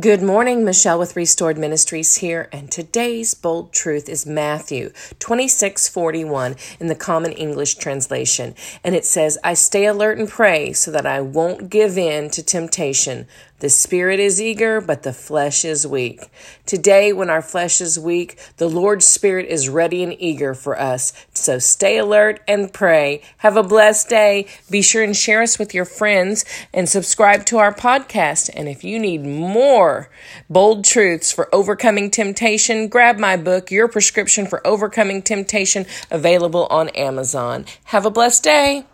Good morning, Michelle with Restored Ministries here, and today's bold truth is Matthew 26:41 in the Common English translation, and it says, "I stay alert and pray so that I won't give in to temptation. The spirit is eager, but the flesh is weak." Today, when our flesh is weak, the Lord's spirit is ready and eager for us. So stay alert and pray. Have a blessed day. Be sure and share us with your friends and subscribe to our podcast. And if you need more bold truths for overcoming temptation, grab my book, Your Prescription for Overcoming Temptation, available on Amazon. Have a blessed day.